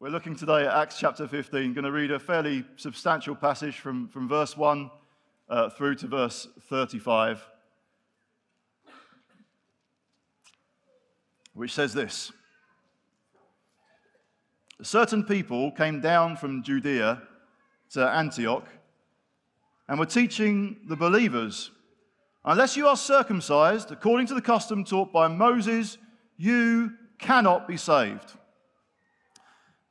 We're looking today at Acts chapter 15. Going to read a fairly substantial passage from, from verse 1 uh, through to verse 35, which says this Certain people came down from Judea to Antioch and were teaching the believers Unless you are circumcised according to the custom taught by Moses, you cannot be saved.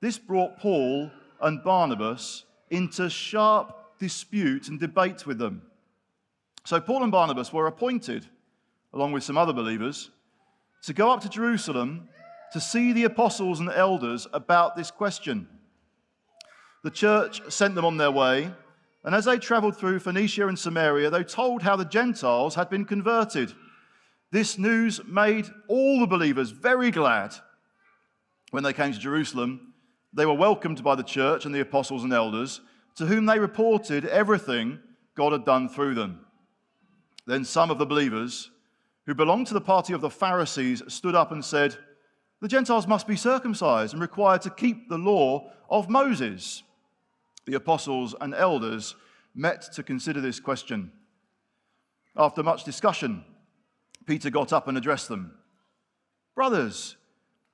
This brought Paul and Barnabas into sharp dispute and debate with them. So Paul and Barnabas were appointed, along with some other believers, to go up to Jerusalem to see the apostles and elders about this question. The church sent them on their way, and as they traveled through Phoenicia and Samaria, they told how the Gentiles had been converted. This news made all the believers very glad. When they came to Jerusalem, they were welcomed by the church and the apostles and elders, to whom they reported everything God had done through them. Then some of the believers who belonged to the party of the Pharisees stood up and said, The Gentiles must be circumcised and required to keep the law of Moses. The apostles and elders met to consider this question. After much discussion, Peter got up and addressed them. Brothers,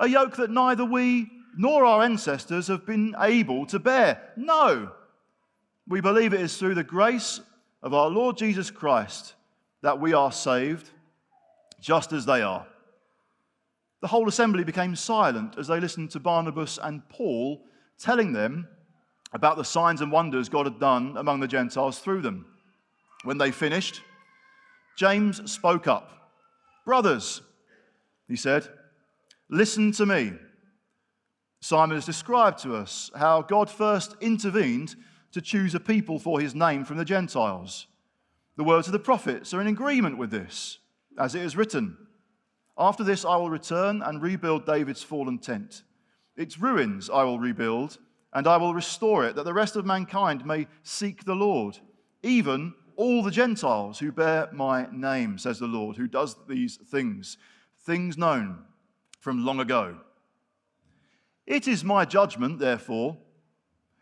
a yoke that neither we nor our ancestors have been able to bear. No. We believe it is through the grace of our Lord Jesus Christ that we are saved, just as they are. The whole assembly became silent as they listened to Barnabas and Paul telling them about the signs and wonders God had done among the Gentiles through them. When they finished, James spoke up. Brothers, he said, Listen to me. Simon has described to us how God first intervened to choose a people for his name from the Gentiles. The words of the prophets are in agreement with this, as it is written After this I will return and rebuild David's fallen tent. Its ruins I will rebuild, and I will restore it, that the rest of mankind may seek the Lord, even all the Gentiles who bear my name, says the Lord, who does these things, things known from long ago. It is my judgment, therefore,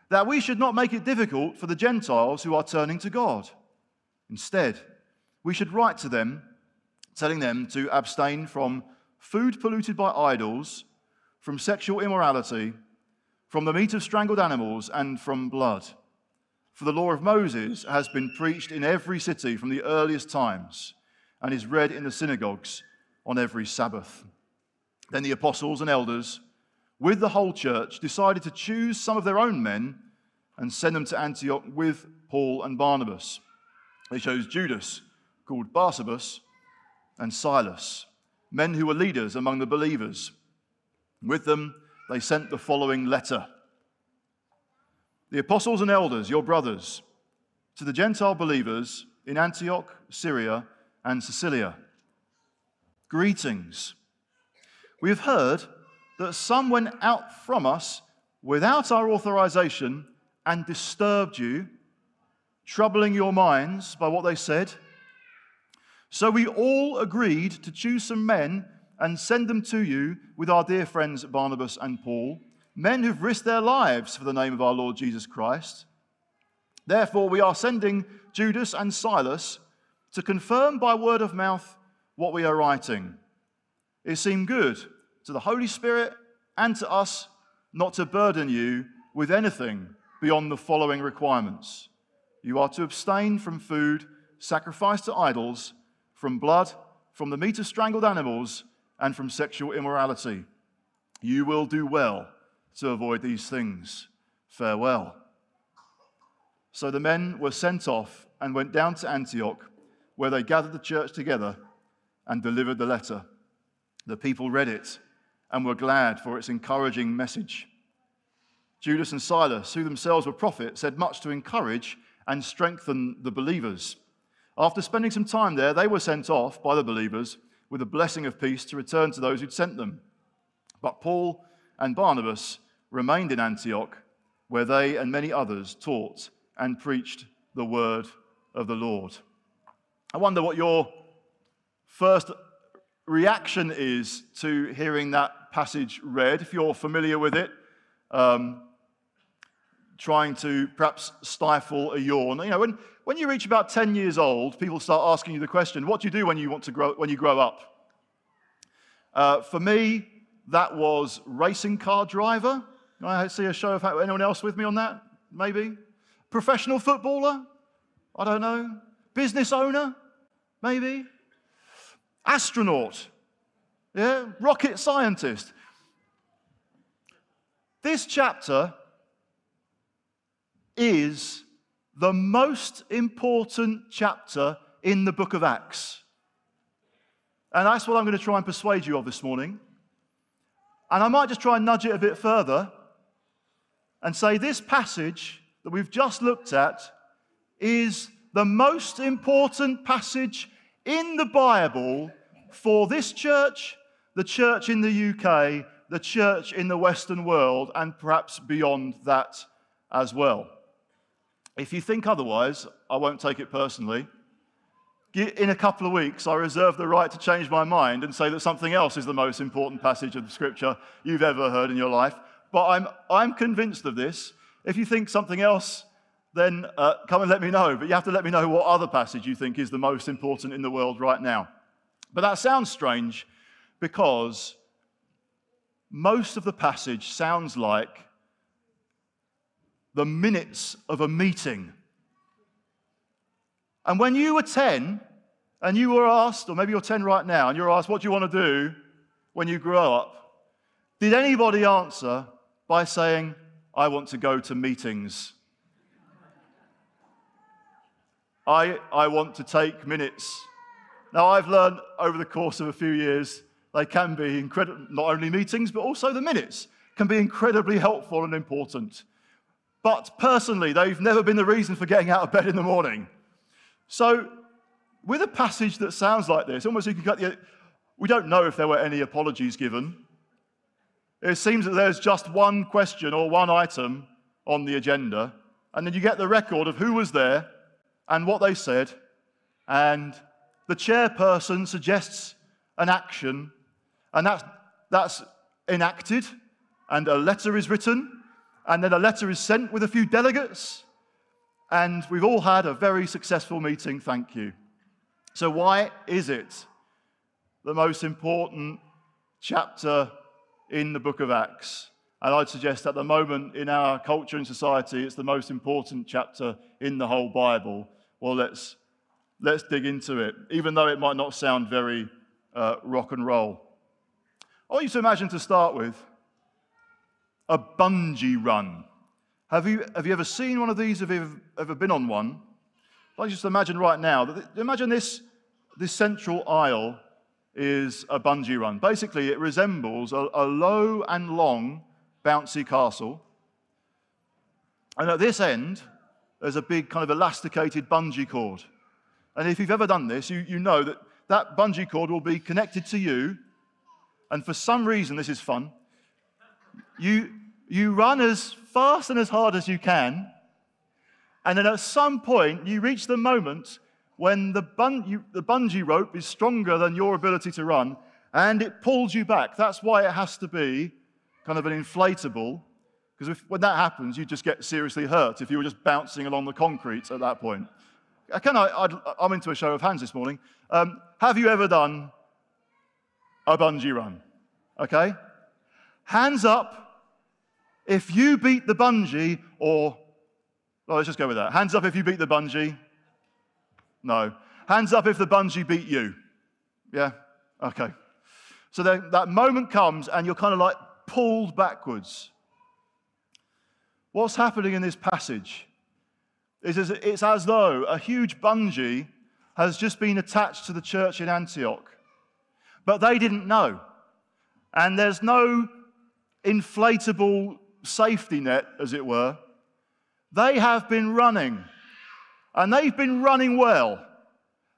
that we should not make it difficult for the Gentiles who are turning to God. Instead, we should write to them, telling them to abstain from food polluted by idols, from sexual immorality, from the meat of strangled animals, and from blood. For the law of Moses has been preached in every city from the earliest times and is read in the synagogues on every Sabbath. Then the apostles and elders, with the whole church, decided to choose some of their own men and send them to Antioch with Paul and Barnabas. They chose Judas, called Barsabbas, and Silas, men who were leaders among the believers. With them, they sent the following letter The apostles and elders, your brothers, to the Gentile believers in Antioch, Syria, and Cilicia. Greetings. We have heard that some went out from us without our authorization and disturbed you, troubling your minds by what they said. So we all agreed to choose some men and send them to you with our dear friends Barnabas and Paul, men who've risked their lives for the name of our Lord Jesus Christ. Therefore, we are sending Judas and Silas to confirm by word of mouth what we are writing. It seemed good to the Holy Spirit and to us not to burden you with anything beyond the following requirements. You are to abstain from food sacrificed to idols, from blood, from the meat of strangled animals, and from sexual immorality. You will do well to avoid these things. Farewell. So the men were sent off and went down to Antioch, where they gathered the church together and delivered the letter. The people read it and were glad for its encouraging message. Judas and Silas, who themselves were prophets, said much to encourage and strengthen the believers. After spending some time there, they were sent off by the believers with a blessing of peace to return to those who'd sent them. But Paul and Barnabas remained in Antioch, where they and many others taught and preached the word of the Lord. I wonder what your first reaction is to hearing that passage read, if you're familiar with it. Um, trying to perhaps stifle a yawn. You know, when, when you reach about 10 years old, people start asking you the question, what do you do when you want to grow, when you grow up? Uh, for me, that was racing car driver. I see a show of anyone else with me on that? Maybe. Professional footballer? I don't know. Business owner? Maybe. Astronaut? Yeah. Rocket scientist. This chapter is the most important chapter in the book of Acts. And that's what I'm going to try and persuade you of this morning. And I might just try and nudge it a bit further and say this passage that we've just looked at is the most important passage in the Bible for this church, the church in the UK, the church in the Western world, and perhaps beyond that as well. If you think otherwise, I won't take it personally. In a couple of weeks, I reserve the right to change my mind and say that something else is the most important passage of the scripture you've ever heard in your life. But I'm, I'm convinced of this. If you think something else, then uh, come and let me know. But you have to let me know what other passage you think is the most important in the world right now. But that sounds strange because most of the passage sounds like the minutes of a meeting. And when you were 10 and you were asked, or maybe you're 10 right now, and you're asked, what do you want to do when you grow up? Did anybody answer by saying, I want to go to meetings? I, I want to take minutes. Now, I've learned over the course of a few years, they can be incredible, not only meetings, but also the minutes can be incredibly helpful and important. But personally, they've never been the reason for getting out of bed in the morning. So, with a passage that sounds like this, almost you can cut the. We don't know if there were any apologies given. It seems that there's just one question or one item on the agenda, and then you get the record of who was there and what they said, and the chairperson suggests an action, and that's, that's enacted, and a letter is written, and then a letter is sent with a few delegates, and we've all had a very successful meeting, thank you. So, why is it the most important chapter in the book of Acts? And I'd suggest at the moment in our culture and society, it's the most important chapter in the whole Bible. Well, let's, let's dig into it, even though it might not sound very uh, rock and roll. I want you to imagine to start with a bungee run. Have you, have you ever seen one of these? Have you ever been on one? I just imagine right now, imagine this, this central aisle is a bungee run. Basically, it resembles a, a low and long bouncy castle. And at this end, there's a big kind of elasticated bungee cord. And if you've ever done this, you, you know that that bungee cord will be connected to you. And for some reason, this is fun, you, you run as fast and as hard as you can. And then at some point, you reach the moment when the, bun- you, the bungee rope is stronger than your ability to run and it pulls you back. That's why it has to be kind of an inflatable, because when that happens, you just get seriously hurt if you were just bouncing along the concrete at that point. Can I, i am into a show of hands this morning. Um, have you ever done a bungee run? Okay? Hands up if you beat the bungee, or well, let's just go with that. Hands up if you beat the bungee. No. Hands up if the bungee beat you. Yeah? Okay. So then that moment comes and you're kind of like pulled backwards. What's happening in this passage is it's as though a huge bungee has just been attached to the church in Antioch. But they didn't know. And there's no inflatable safety net, as it were, they have been running, and they've been running well.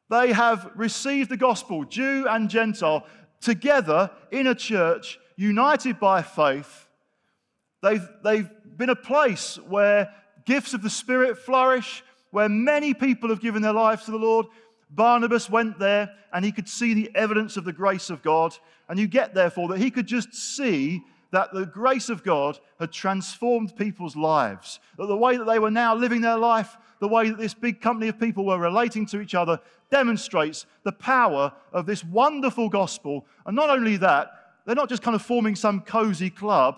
They have received the gospel, Jew and Gentile, together in a church, united by faith. They've, they've been a place where gifts of the Spirit flourish, where many people have given their lives to the Lord. Barnabas went there and he could see the evidence of the grace of God. And you get, therefore, that he could just see that the grace of God had transformed people's lives. That the way that they were now living their life, the way that this big company of people were relating to each other, demonstrates the power of this wonderful gospel. And not only that, they're not just kind of forming some cozy club.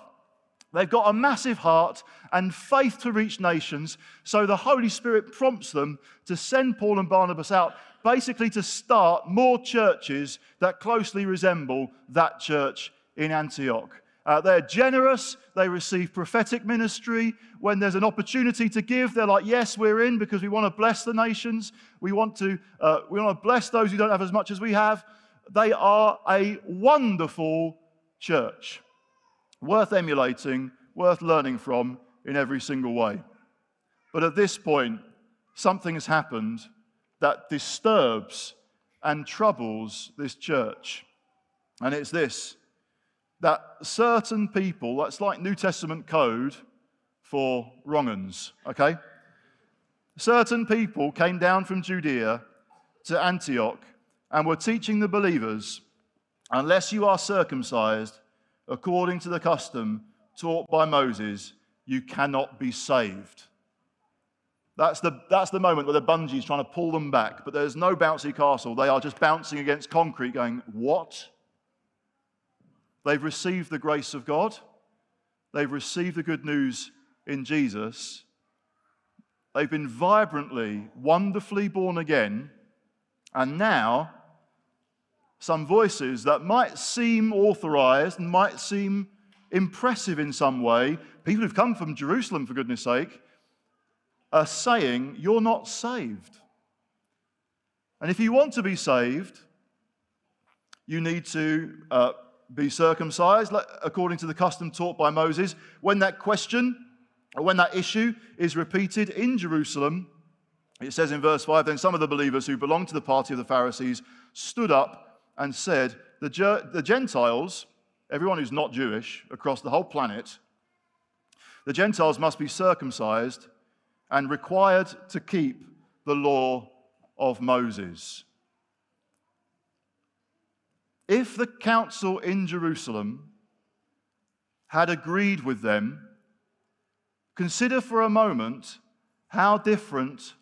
They've got a massive heart and faith to reach nations. So the Holy Spirit prompts them to send Paul and Barnabas out, basically to start more churches that closely resemble that church in Antioch. Uh, they're generous. They receive prophetic ministry. When there's an opportunity to give, they're like, yes, we're in because we want to bless the nations. We want to, uh, we want to bless those who don't have as much as we have. They are a wonderful church, worth emulating, worth learning from in every single way. But at this point, something has happened that disturbs and troubles this church. And it's this that certain people, that's like New Testament code for wrong okay? Certain people came down from Judea to Antioch and were teaching the believers, unless you are circumcised according to the custom taught by Moses, you cannot be saved. That's the, that's the moment where the bungee is trying to pull them back, but there's no bouncy castle. They are just bouncing against concrete, going, What? They've received the grace of God. They've received the good news in Jesus. They've been vibrantly, wonderfully born again. And now, some voices that might seem authorized and might seem impressive in some way, people who've come from Jerusalem, for goodness sake, are saying, You're not saved. And if you want to be saved, you need to uh, be circumcised according to the custom taught by Moses. When that question, or when that issue is repeated in Jerusalem, it says in verse 5 Then some of the believers who belonged to the party of the Pharisees stood up and said, The, the Gentiles, everyone who's not Jewish across the whole planet, the Gentiles must be circumcised and required to keep the law of Moses. If the council in Jerusalem had agreed with them, consider for a moment how different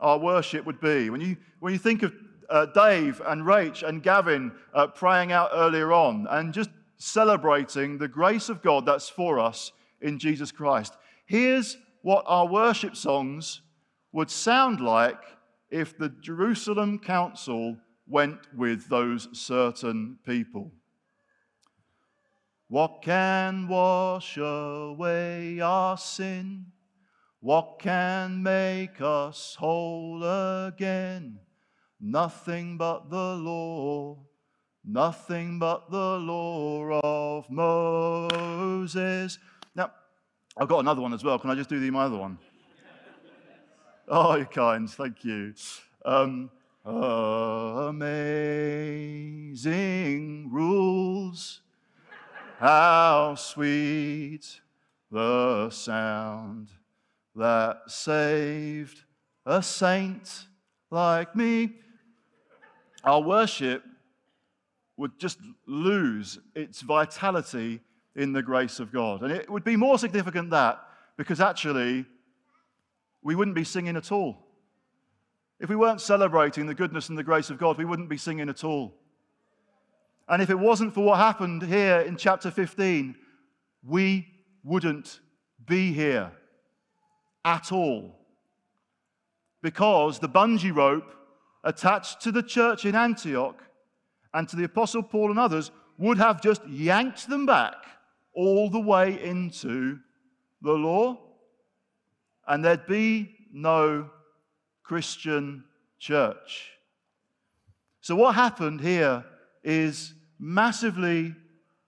our worship would be. When you, when you think of uh, Dave and Rach and Gavin uh, praying out earlier on and just celebrating the grace of God that's for us in Jesus Christ, here's what our worship songs would sound like if the Jerusalem Council went with those certain people. What can wash away our sin? What can make us whole again? Nothing but the law, nothing but the law of Moses. Now, I've got another one as well. Can I just do my other one? oh, you're kind. Thank you. Um, Amazing rules, how sweet the sound that saved a saint like me. Our worship would just lose its vitality in the grace of God. And it would be more significant that because actually we wouldn't be singing at all. If we weren't celebrating the goodness and the grace of God, we wouldn't be singing at all. And if it wasn't for what happened here in chapter 15, we wouldn't be here at all. Because the bungee rope attached to the church in Antioch and to the Apostle Paul and others would have just yanked them back all the way into the law, and there'd be no Christian church. So, what happened here is massively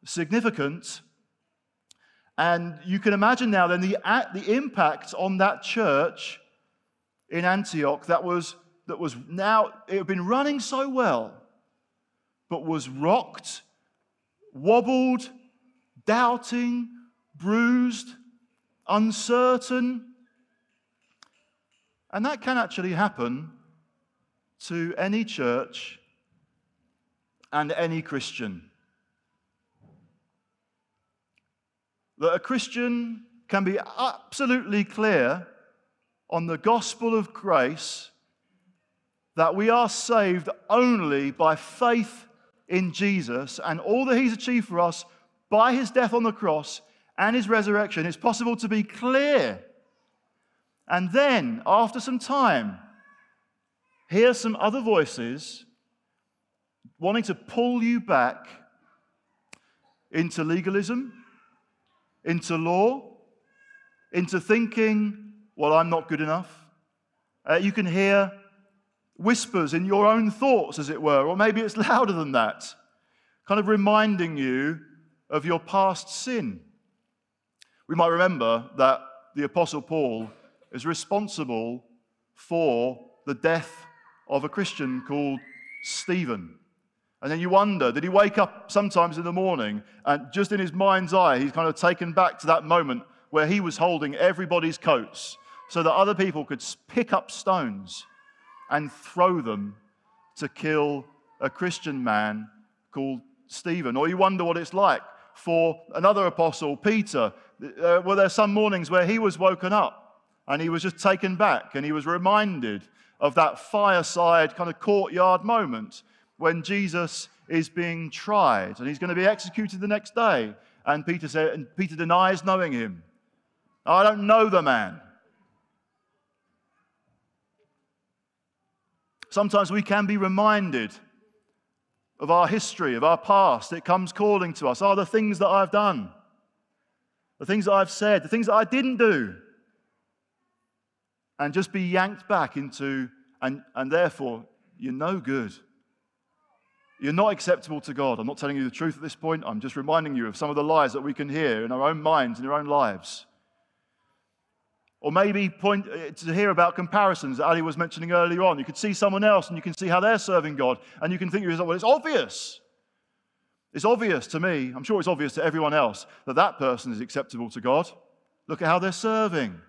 significant, And you can imagine now then the, the impact on that church in Antioch that was, that was now, it had been running so well, but was rocked, wobbled, doubting, bruised, uncertain. And that can actually happen to any church and any Christian. That a Christian can be absolutely clear on the gospel of grace that we are saved only by faith in Jesus and all that He's achieved for us by His death on the cross and His resurrection. It's possible to be clear. And then, after some time, hear some other voices wanting to pull you back into legalism, into law, into thinking, well, I'm not good enough. Uh, you can hear whispers in your own thoughts, as it were, or maybe it's louder than that, kind of reminding you of your past sin. We might remember that the Apostle Paul is responsible for the death of a Christian called Stephen. And then you wonder, did he wake up sometimes in the morning and just in his mind's eye, he's kind of taken back to that moment where he was holding everybody's coats so that other people could pick up stones and throw them to kill a Christian man called Stephen. Or you wonder what it's like for another apostle, Peter. Uh, were there some mornings where he was woken up and he was just taken back and he was reminded of that fireside kind of courtyard moment when Jesus is being tried and he's going to be executed the next day. And Peter said, and Peter denies knowing him. I don't know the man. Sometimes we can be reminded of our history, of our past. It comes calling to us. Are the things that I've done, the things that I've said, the things that I didn't do, and just be yanked back into, and, and therefore, you're no good. You're not acceptable to God. I'm not telling you the truth at this point. I'm just reminding you of some of the lies that we can hear in our own minds, in our own lives. Or maybe point uh, to hear about comparisons that Ali was mentioning earlier on. You could see someone else and you can see how they're serving God, and you can think to yourself, well, it's obvious. It's obvious to me, I'm sure it's obvious to everyone else, that that person is acceptable to God. Look at how they're serving.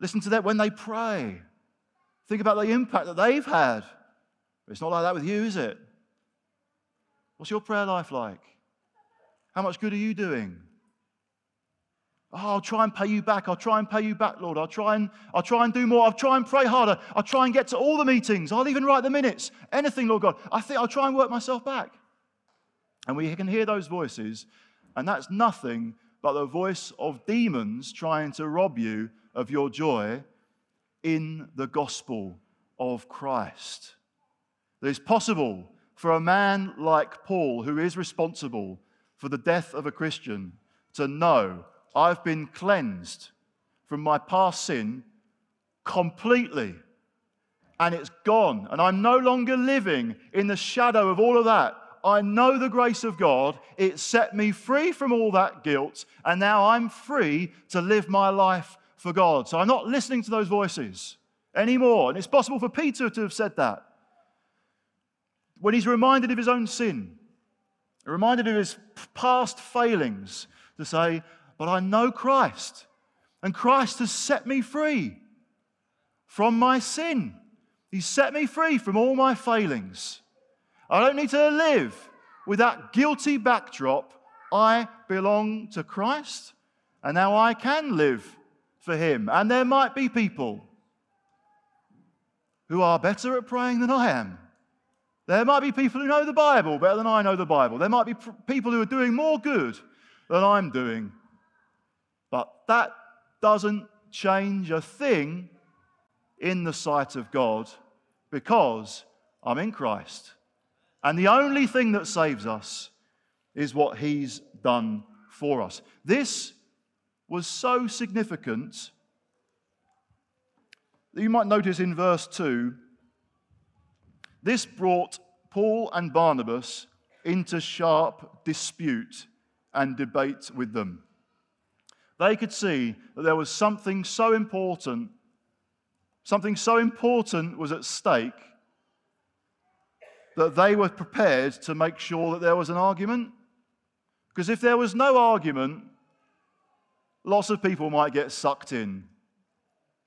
Listen to them when they pray. Think about the impact that they've had. It's not like that with you, is it? What's your prayer life like? How much good are you doing? Oh, I'll try and pay you back. I'll try and pay you back, Lord. I'll try and I'll try and do more. I'll try and pray harder. I'll try and get to all the meetings. I'll even write the minutes. Anything, Lord God. I think I'll try and work myself back. And we can hear those voices, and that's nothing but the voice of demons trying to rob you of your joy in the gospel of Christ. It is possible for a man like Paul, who is responsible for the death of a Christian, to know I've been cleansed from my past sin completely. And it's gone. And I'm no longer living in the shadow of all of that. I know the grace of God. It set me free from all that guilt. And now I'm free to live my life for God. So I'm not listening to those voices anymore. And it's possible for Peter to have said that. When he's reminded of his own sin, reminded of his past failings, to say, But I know Christ, and Christ has set me free from my sin. He's set me free from all my failings. I don't need to live with that guilty backdrop. I belong to Christ, and now I can live for Him. And there might be people who are better at praying than I am. There might be people who know the Bible better than I know the Bible. There might be people who are doing more good than I'm doing. But that doesn't change a thing in the sight of God because I'm in Christ. And the only thing that saves us is what He's done for us. This was so significant that you might notice in verse 2 this brought Paul and Barnabas into sharp dispute and debate with them. They could see that there was something so important, something so important was at stake that they were prepared to make sure that there was an argument. Because if there was no argument, lots of people might get sucked in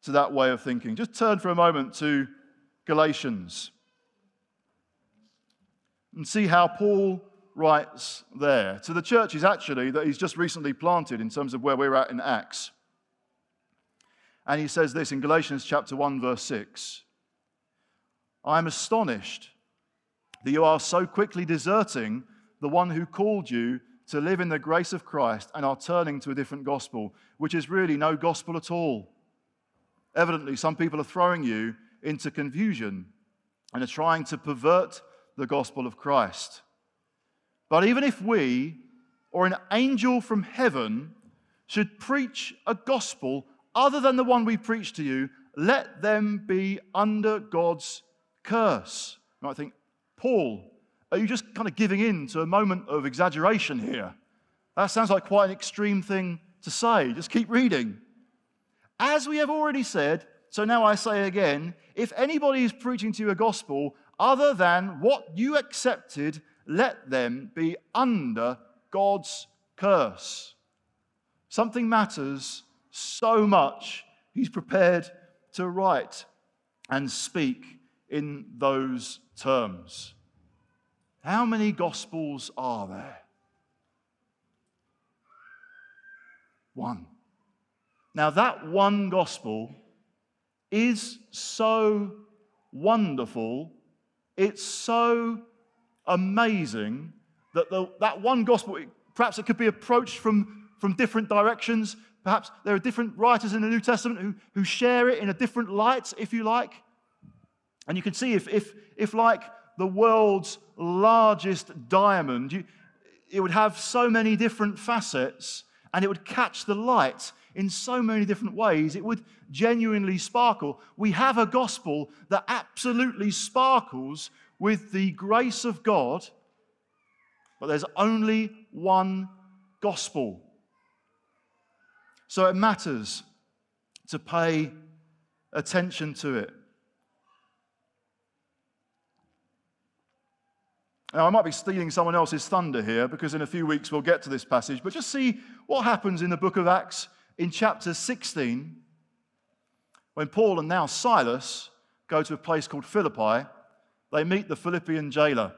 to that way of thinking. Just turn for a moment to Galatians and see how Paul writes there to the churches actually that he's just recently planted in terms of where we're at in Acts. And he says this in Galatians chapter 1 verse 6. I am astonished that you are so quickly deserting the one who called you to live in the grace of Christ and are turning to a different gospel, which is really no gospel at all. Evidently, some people are throwing you into confusion and are trying to pervert the gospel of Christ. But even if we or an angel from heaven should preach a gospel other than the one we preach to you, let them be under God's curse. You might think, Paul, are you just kind of giving in to a moment of exaggeration here? That sounds like quite an extreme thing to say. Just keep reading. As we have already said, so now I say again if anybody is preaching to you a gospel other than what you accepted, let them be under God's curse. Something matters so much, he's prepared to write and speak in those terms. How many gospels are there? One. Now, that one gospel is so wonderful, it's so amazing that the, that one gospel, perhaps it could be approached from, from different directions. Perhaps there are different writers in the New Testament who, who share it in a different light, if you like. And you can see if, if, if like the world's largest diamond, you, it would have so many different facets and it would catch the light in so many different ways. It would genuinely sparkle. We have a gospel that absolutely sparkles with the grace of God, but there's only one gospel. So it matters to pay attention to it. Now, I might be stealing someone else's thunder here because in a few weeks we'll get to this passage, but just see what happens in the book of Acts in chapter 16 when Paul and now Silas go to a place called Philippi. They meet the Philippian jailer.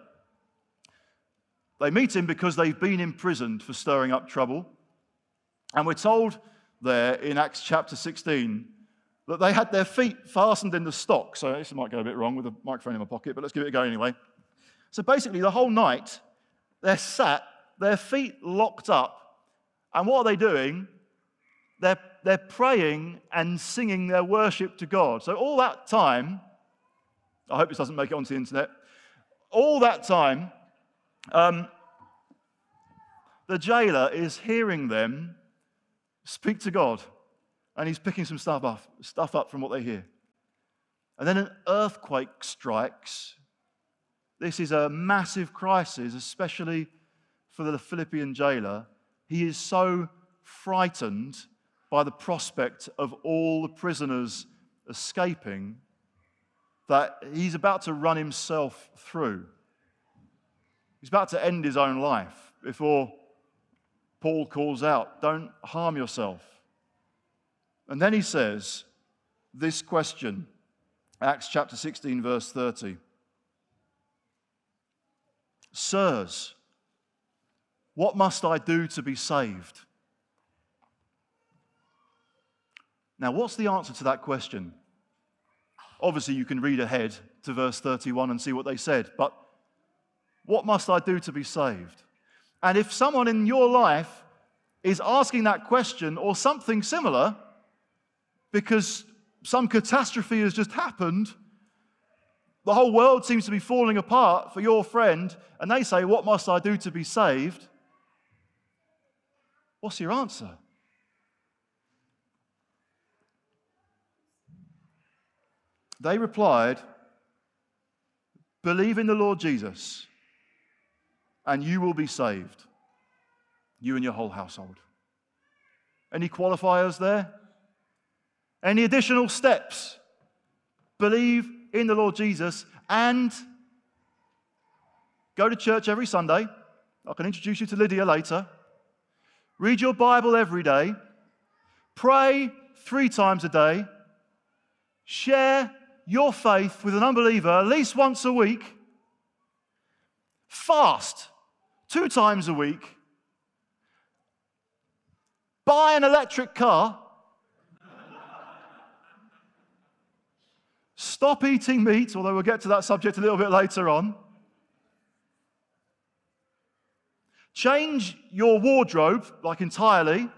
They meet him because they've been imprisoned for stirring up trouble. And we're told there in Acts chapter 16 that they had their feet fastened in the stock. So this might go a bit wrong with the microphone in my pocket, but let's give it a go anyway. So basically, the whole night, they're sat, their feet locked up. And what are they doing? They're, they're praying and singing their worship to God. So all that time, I hope this doesn't make it onto the internet. All that time, um, the jailer is hearing them speak to God, and he's picking some stuff up, stuff up from what they hear. And then an earthquake strikes this is a massive crisis, especially for the Philippian jailer. He is so frightened by the prospect of all the prisoners escaping that he's about to run himself through. He's about to end his own life before Paul calls out, Don't harm yourself. And then he says this question, Acts chapter 16, verse 30. Sirs, what must I do to be saved? Now, what's the answer to that question? Obviously, you can read ahead to verse 31 and see what they said, but what must I do to be saved? And if someone in your life is asking that question or something similar, because some catastrophe has just happened, the whole world seems to be falling apart for your friend, and they say, What must I do to be saved? What's your answer? They replied, Believe in the Lord Jesus, and you will be saved, you and your whole household. Any qualifiers there? Any additional steps? Believe in the Lord Jesus and go to church every Sunday. I can introduce you to Lydia later. Read your Bible every day. Pray three times a day. Share your faith with an unbeliever at least once a week. Fast two times a week. Buy an electric car. Stop eating meat, although we'll get to that subject a little bit later on. Change your wardrobe, like entirely.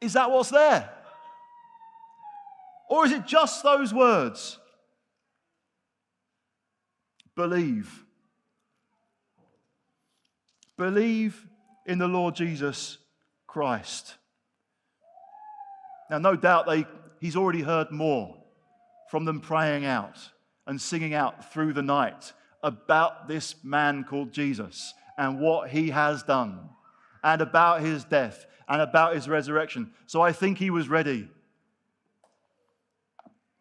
Is that what's there? Or is it just those words? Believe. Believe in the Lord Jesus Christ. Now, no doubt they, he's already heard more from them praying out and singing out through the night about this man called Jesus and what he has done, and about his death and about his resurrection. So I think he was ready.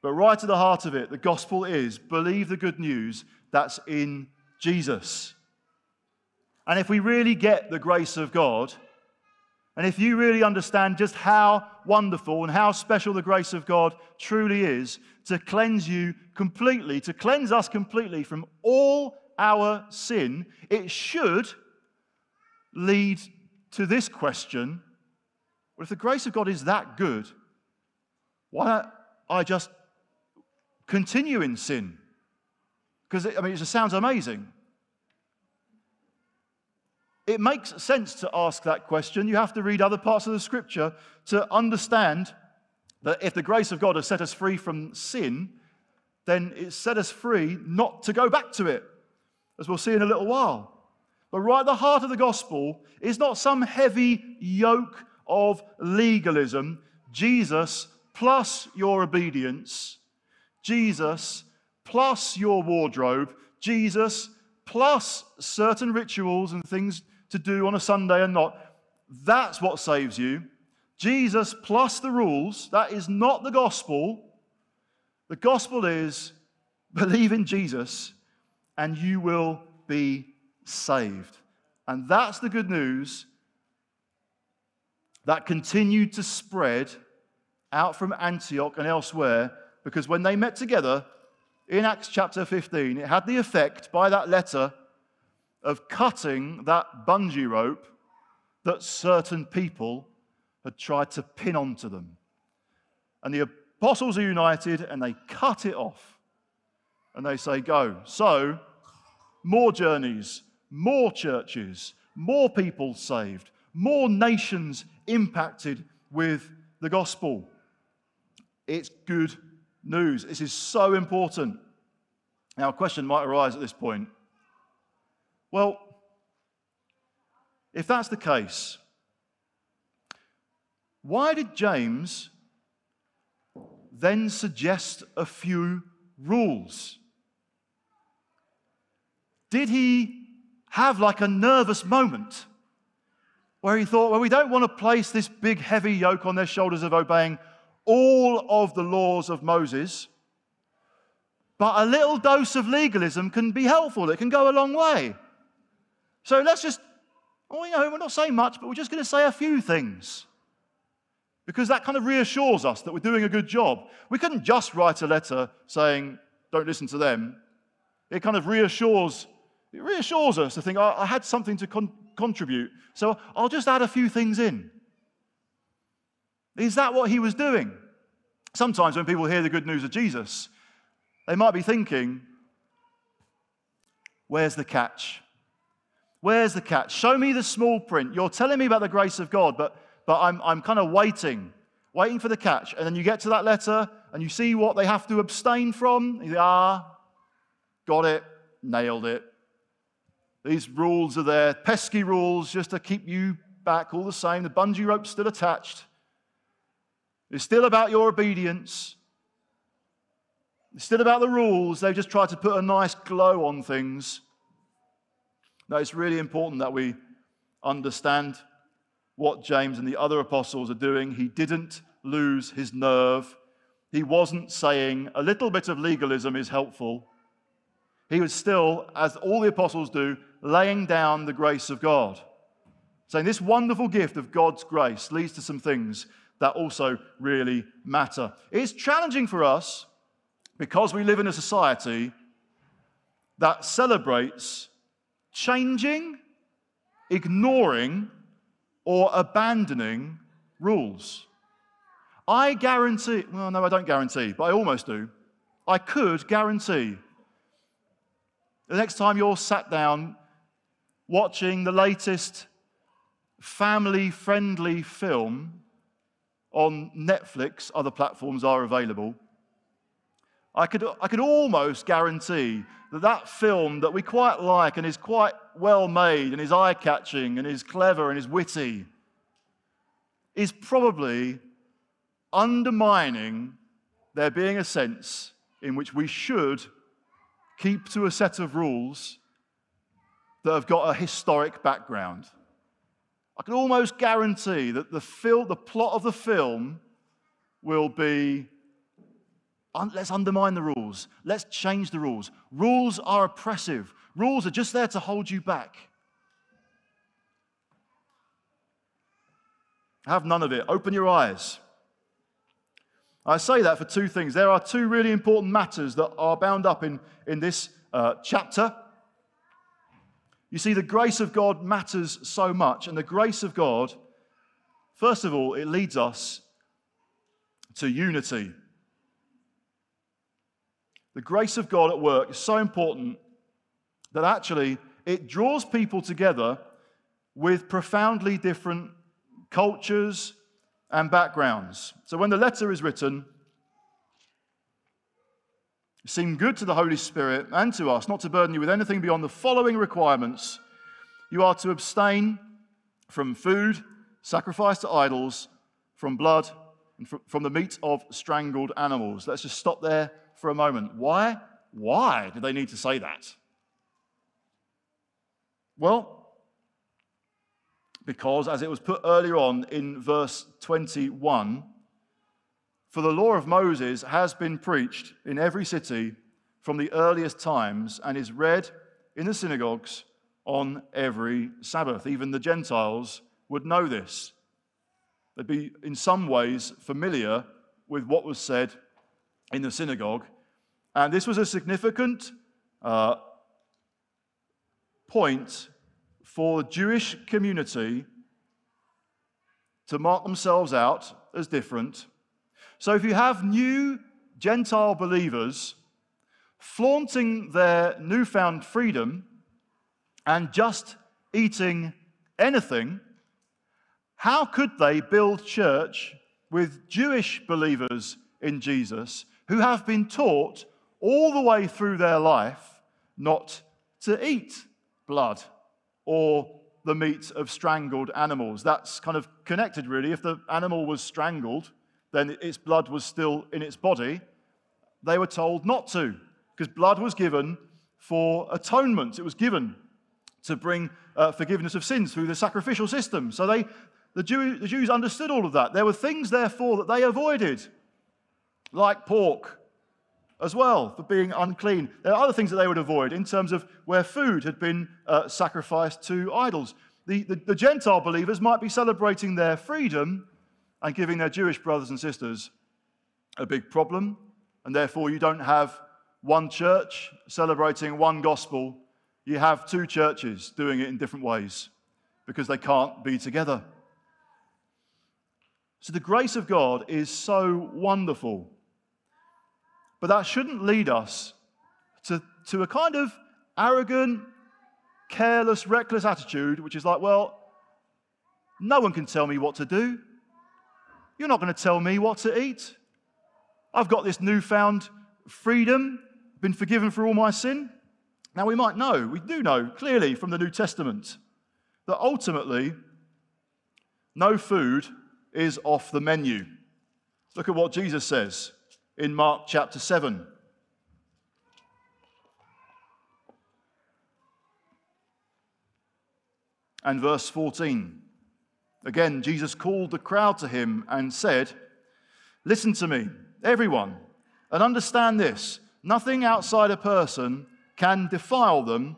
But right to the heart of it, the gospel is believe the good news that's in Jesus. And if we really get the grace of God, and if you really understand just how wonderful and how special the grace of God truly is to cleanse you completely, to cleanse us completely from all our sin, it should lead to this question well, if the grace of God is that good, why don't I just continue in sin? Because, I mean, it just sounds amazing. It makes sense to ask that question. You have to read other parts of the scripture to understand that if the grace of God has set us free from sin, then it's set us free not to go back to it, as we'll see in a little while. But right at the heart of the gospel is not some heavy yoke of legalism. Jesus plus your obedience, Jesus plus your wardrobe, Jesus plus certain rituals and things to do on a Sunday and not. That's what saves you. Jesus plus the rules, that is not the gospel. The gospel is believe in Jesus and you will be saved. And that's the good news that continued to spread out from Antioch and elsewhere because when they met together in Acts chapter 15, it had the effect by that letter of cutting that bungee rope that certain people had tried to pin onto them. And the apostles are united and they cut it off. And they say, Go. So, more journeys, more churches, more people saved, more nations impacted with the gospel. It's good news. This is so important. Now, a question might arise at this point well, if that's the case, why did James then suggest a few rules? Did he have like a nervous moment where he thought, well, we don't want to place this big, heavy yoke on their shoulders of obeying all of the laws of Moses, but a little dose of legalism can be helpful, it can go a long way. So let's just, oh, you know, we're not saying much, but we're just going to say a few things. Because that kind of reassures us that we're doing a good job. We couldn't just write a letter saying, don't listen to them. It kind of reassures, it reassures us to think, oh, I had something to con- contribute, so I'll just add a few things in. Is that what he was doing? Sometimes when people hear the good news of Jesus, they might be thinking, where's the catch? Where's the catch? Show me the small print. You're telling me about the grace of God, but, but I'm, I'm kind of waiting, waiting for the catch. And then you get to that letter and you see what they have to abstain from. You ah, got it, nailed it. These rules are there, pesky rules just to keep you back all the same. The bungee rope's still attached. It's still about your obedience. It's still about the rules. They've just tried to put a nice glow on things. Now, it's really important that we understand what James and the other apostles are doing. He didn't lose his nerve. He wasn't saying a little bit of legalism is helpful. He was still, as all the apostles do, laying down the grace of God. Saying this wonderful gift of God's grace leads to some things that also really matter. It's challenging for us because we live in a society that celebrates changing, ignoring, or abandoning rules. I guarantee, well, no, I don't guarantee, but I almost do. I could guarantee the next time you're sat down watching the latest family friendly film on Netflix, other platforms are available. I could, I could almost guarantee that that film that we quite like and is quite well made and is eye catching and is clever and is witty is probably undermining there being a sense in which we should keep to a set of rules that have got a historic background. I can almost guarantee that the, fil- the plot of the film will be let's undermine the rules, let's change the rules. Rules are oppressive, rules are just there to hold you back. Have none of it. Open your eyes. I say that for two things. There are two really important matters that are bound up in, in this uh, chapter. You see, the grace of God matters so much, and the grace of God, first of all, it leads us to unity. The grace of God at work is so important that actually it draws people together with profoundly different cultures, and backgrounds. So when the letter is written, it seemed good to the Holy Spirit and to us not to burden you with anything beyond the following requirements. You are to abstain from food sacrificed to idols, from blood, and from the meat of strangled animals. Let's just stop there for a moment. Why? Why do they need to say that? Well, because, as it was put earlier on in verse 21, for the law of Moses has been preached in every city from the earliest times and is read in the synagogues on every Sabbath. Even the Gentiles would know this. They'd be in some ways familiar with what was said in the synagogue. And this was a significant uh, point for the Jewish community to mark themselves out as different. So if you have new Gentile believers flaunting their newfound freedom and just eating anything, how could they build church with Jewish believers in Jesus who have been taught all the way through their life not to eat blood? or the meat of strangled animals. That's kind of connected, really. If the animal was strangled, then its blood was still in its body. They were told not to, because blood was given for atonement. It was given to bring uh, forgiveness of sins through the sacrificial system. So they, the, Jew, the Jews understood all of that. There were things, therefore, that they avoided, like pork as well for being unclean. There are other things that they would avoid in terms of where food had been uh, sacrificed to idols. The, the, the Gentile believers might be celebrating their freedom and giving their Jewish brothers and sisters a big problem, and therefore you don't have one church celebrating one gospel. You have two churches doing it in different ways because they can't be together. So the grace of God is so wonderful but that shouldn't lead us to, to a kind of arrogant, careless, reckless attitude, which is like, well, no one can tell me what to do. You're not going to tell me what to eat. I've got this newfound freedom, been forgiven for all my sin. Now, we might know, we do know clearly from the New Testament that ultimately no food is off the menu. Look at what Jesus says in Mark chapter 7. and verse 14. Again, Jesus called the crowd to him and said, Listen to me, everyone, and understand this nothing outside a person can defile them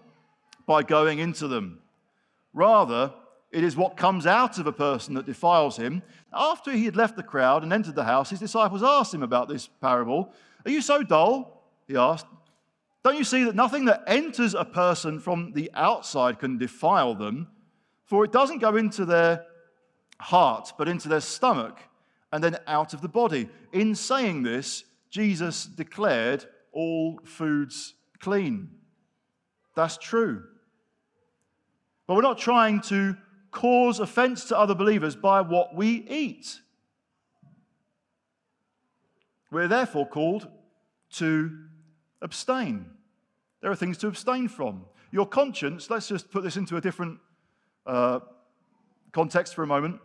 by going into them. Rather, it is what comes out of a person that defiles him. After he had left the crowd and entered the house, his disciples asked him about this parable. Are you so dull? He asked. Don't you see that nothing that enters a person from the outside can defile them? For it doesn't go into their heart, but into their stomach, and then out of the body. In saying this, Jesus declared all foods clean. That's true. But we're not trying to cause offense to other believers by what we eat. We're therefore called to abstain. There are things to abstain from. Your conscience, let's just put this into a different uh, context for a moment.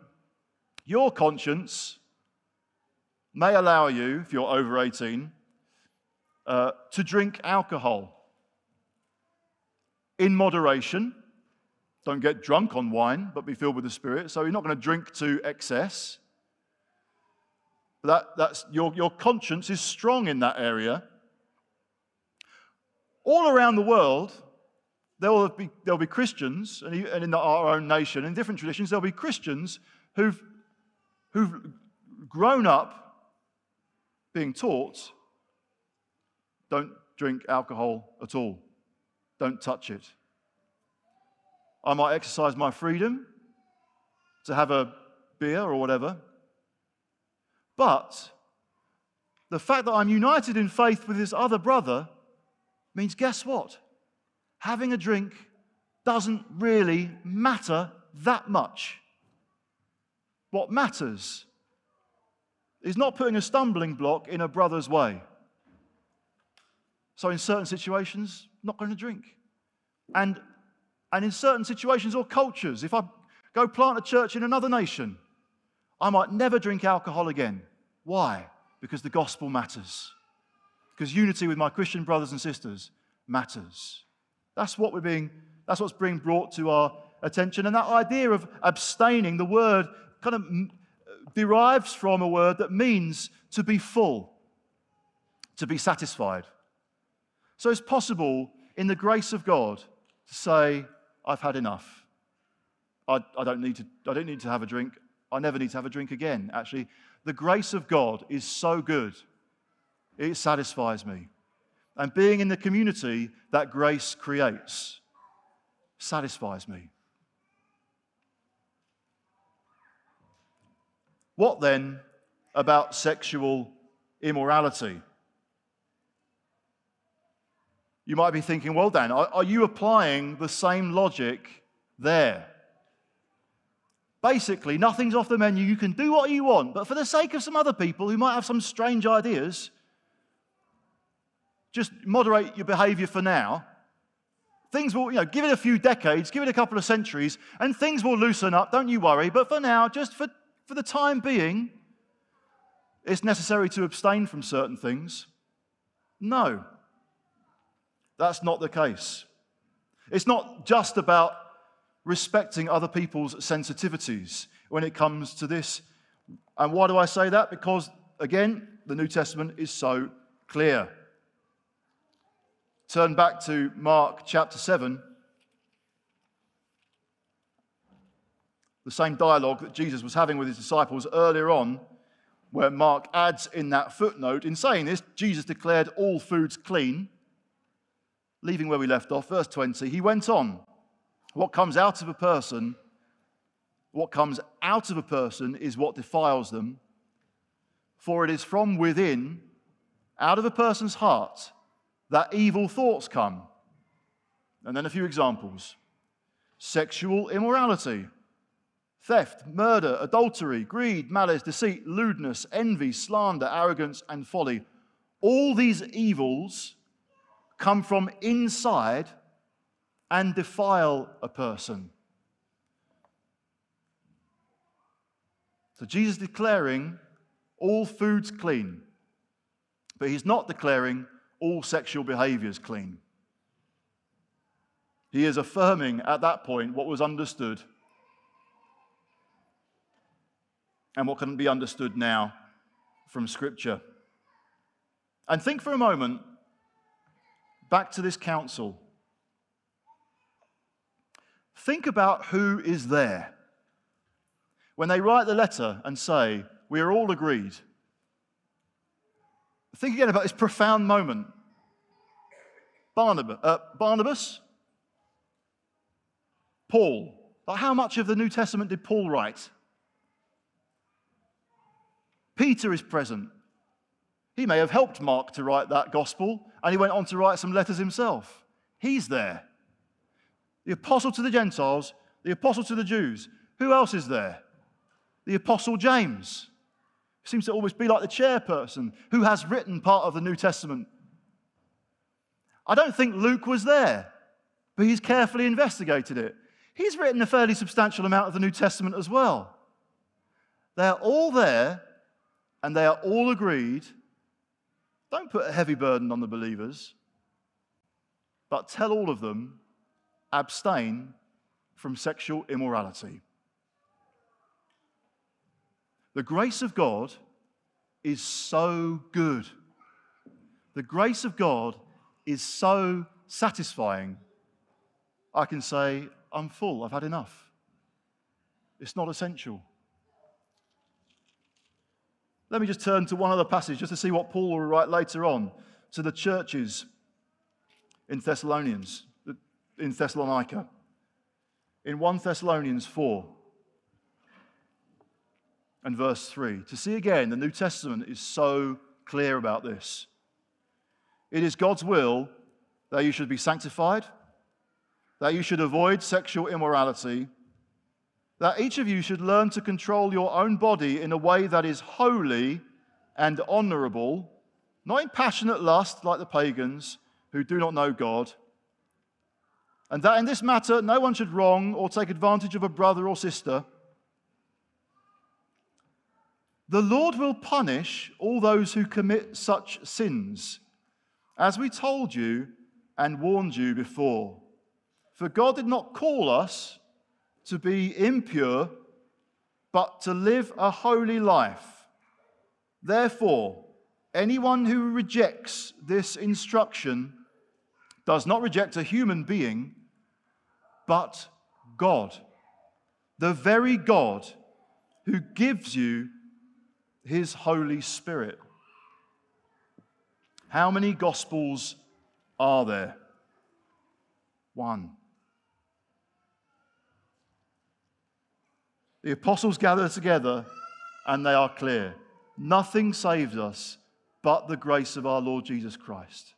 Your conscience may allow you, if you're over 18, uh, to drink alcohol in moderation. Don't get drunk on wine, but be filled with the Spirit. So you're not going to drink to excess. That, that's, your, your conscience is strong in that area. All around the world, there will be, there'll be Christians, and in our own nation, in different traditions, there'll be Christians who've who've grown up being taught don't drink alcohol at all, don't touch it. I might exercise my freedom to have a beer or whatever, but the fact that I'm united in faith with this other brother means guess what? Having a drink doesn't really matter that much. What matters is not putting a stumbling block in a brother's way. So, in certain situations, not going to drink. And, and in certain situations or cultures, if I go plant a church in another nation, I might never drink alcohol again. Why? Because the gospel matters. Because unity with my Christian brothers and sisters matters. That's what we're being, that's what's being brought to our attention. And that idea of abstaining, the word kind of mm, derives from a word that means to be full, to be satisfied. So it's possible in the grace of God to say, I've had enough. I, I, don't need to, I don't need to have a drink. I never need to have a drink again. Actually, the grace of God is so good, it satisfies me. And being in the community that grace creates satisfies me. What then about sexual immorality? You might be thinking, well, Dan, are, you applying the same logic there? Basically, nothing's off the menu. You can do what you want, but for the sake of some other people who might have some strange ideas, just moderate your behavior for now. Things will, you know, give it a few decades, give it a couple of centuries, and things will loosen up. Don't you worry. But for now, just for for the time being, it's necessary to abstain from certain things. No, that's not the case. It's not just about respecting other people's sensitivities when it comes to this. And why do I say that? Because, again, the New Testament is so clear. Turn back to Mark chapter 7. The same dialogue that Jesus was having with his disciples earlier on, where Mark adds in that footnote, in saying this, Jesus declared all foods clean. Leaving where we left off, verse 20, he went on. What comes out of a person, what comes out of a person is what defiles them. For it is from within, out of a person's heart, that evil thoughts come. And then a few examples sexual immorality theft, murder, adultery, greed, malice, deceit, lewdness, envy, slander, arrogance, and folly. All these evils come from inside and defile a person. So Jesus declaring all foods clean, but he's not declaring all sexual behaviors clean. He is affirming at that point what was understood and what can be understood now from Scripture. And think for a moment back to this council. Think about who is there. When they write the letter and say, We are all agreed. Think again about this profound moment. Barnabas, uh, Barnabas Paul. How much of the New Testament did Paul write? Peter is present. He may have helped Mark to write that gospel, and he went on to write some letters himself. He's there. The apostle to the Gentiles, the apostle to the Jews. Who else is there? The apostle James. Seems to always be like the chairperson who has written part of the New Testament. I don't think Luke was there, but he's carefully investigated it. He's written a fairly substantial amount of the New Testament as well. They're all there and they are all agreed. Don't put a heavy burden on the believers, but tell all of them abstain from sexual immorality. The grace of God is so good. The grace of God is so satisfying. I can say, I'm full, I've had enough. It's not essential. Let me just turn to one other passage just to see what Paul will write later on to the churches in Thessalonians, in Thessalonica. In 1 Thessalonians 4 and verse 3. To see again, the New Testament is so clear about this. It is God's will that you should be sanctified that you should avoid sexual immorality, that each of you should learn to control your own body in a way that is holy and honorable, not in passionate lust like the pagans who do not know God. And that in this matter, no one should wrong or take advantage of a brother or sister. The Lord will punish all those who commit such sins, as we told you and warned you before. For God did not call us to be impure, but to live a holy life. Therefore, anyone who rejects this instruction does not reject a human being, but God, the very God who gives you his Holy Spirit. How many Gospels are there? One. The apostles gather together and they are clear. Nothing saves us but the grace of our Lord Jesus Christ.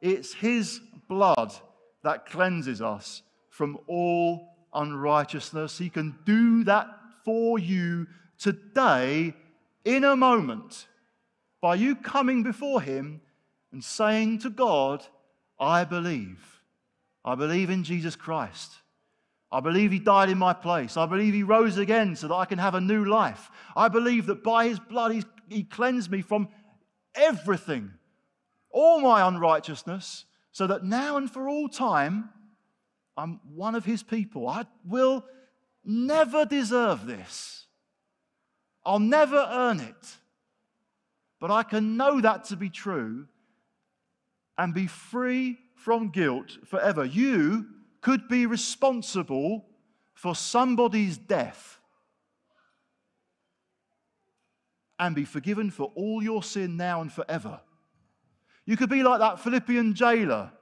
It's His blood that cleanses us from all unrighteousness. He can do that for you today in a moment by you coming before Him and saying to God, I believe. I believe in Jesus Christ. I believe he died in my place. I believe he rose again so that I can have a new life. I believe that by his blood he, cleansed me from everything, all my unrighteousness, so that now and for all time I'm one of his people. I will never deserve this. I'll never earn it. But I can know that to be true and be free from guilt forever. You could be responsible for somebody's death and be forgiven for all your sin now and forever. You could be like that Philippian jailer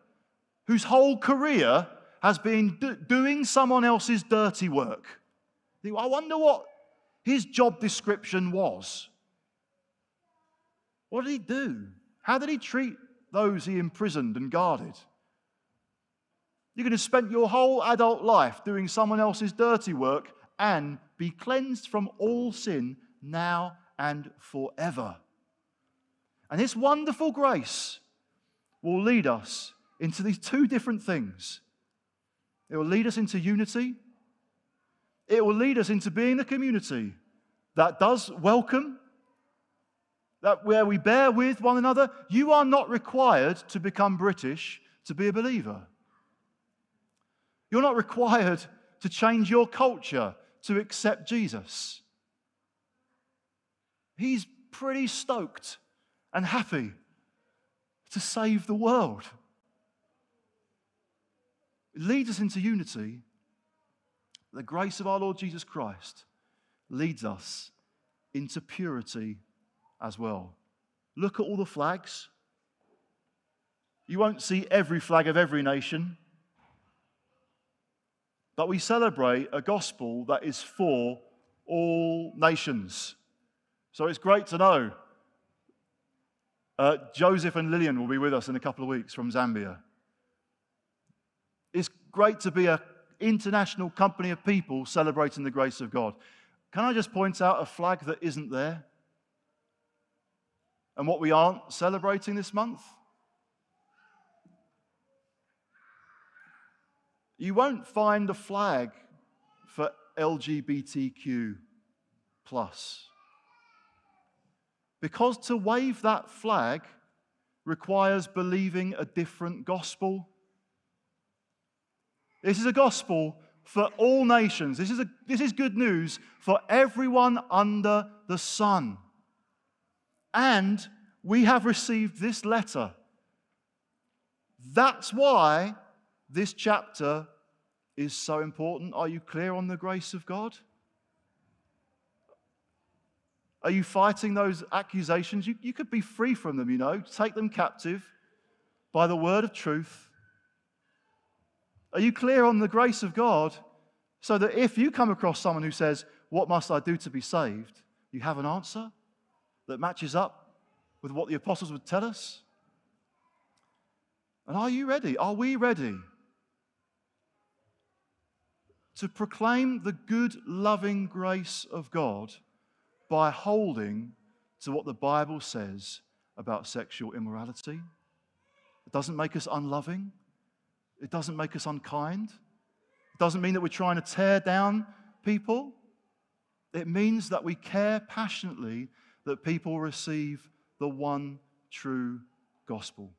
whose whole career has been do- doing someone else's dirty work. I wonder what his job description was. What did he do? How did he treat those he imprisoned and guarded? You could have spent your whole adult life doing someone else's dirty work and be cleansed from all sin now and forever. And this wonderful grace will lead us into these two different things. It will lead us into unity. It will lead us into being a community that does welcome, that where we bear with one another. You are not required to become British to be a believer. You're not required to change your culture to accept Jesus. He's pretty stoked and happy to save the world. Lead us into unity. The grace of our Lord Jesus Christ leads us into purity as well. Look at all the flags. You won't see every flag of every nation, but we celebrate a gospel that is for all nations. So it's great to know. Uh, Joseph and Lillian will be with us in a couple of weeks from Zambia. It's great to be an international company of people celebrating the grace of God. Can I just point out a flag that isn't there? And what we aren't celebrating this month? You won't find a flag for LGBTQ plus. Because to wave that flag requires believing a different gospel. This is a gospel for all nations. This is, a, this is good news for everyone under the sun. And we have received this letter. That's why this chapter is so important. Are you clear on the grace of God? Are you fighting those accusations? You, you could be free from them, you know. Take them captive by the word of truth. Are you clear on the grace of God so that if you come across someone who says, What must I do to be saved? you have an answer that matches up with what the apostles would tell us? And are you ready? Are we ready to proclaim the good, loving grace of God by holding to what the Bible says about sexual immorality? It doesn't make us unloving. It doesn't make us unkind. It doesn't mean that we're trying to tear down people. It means that we care passionately that people receive the one true gospel.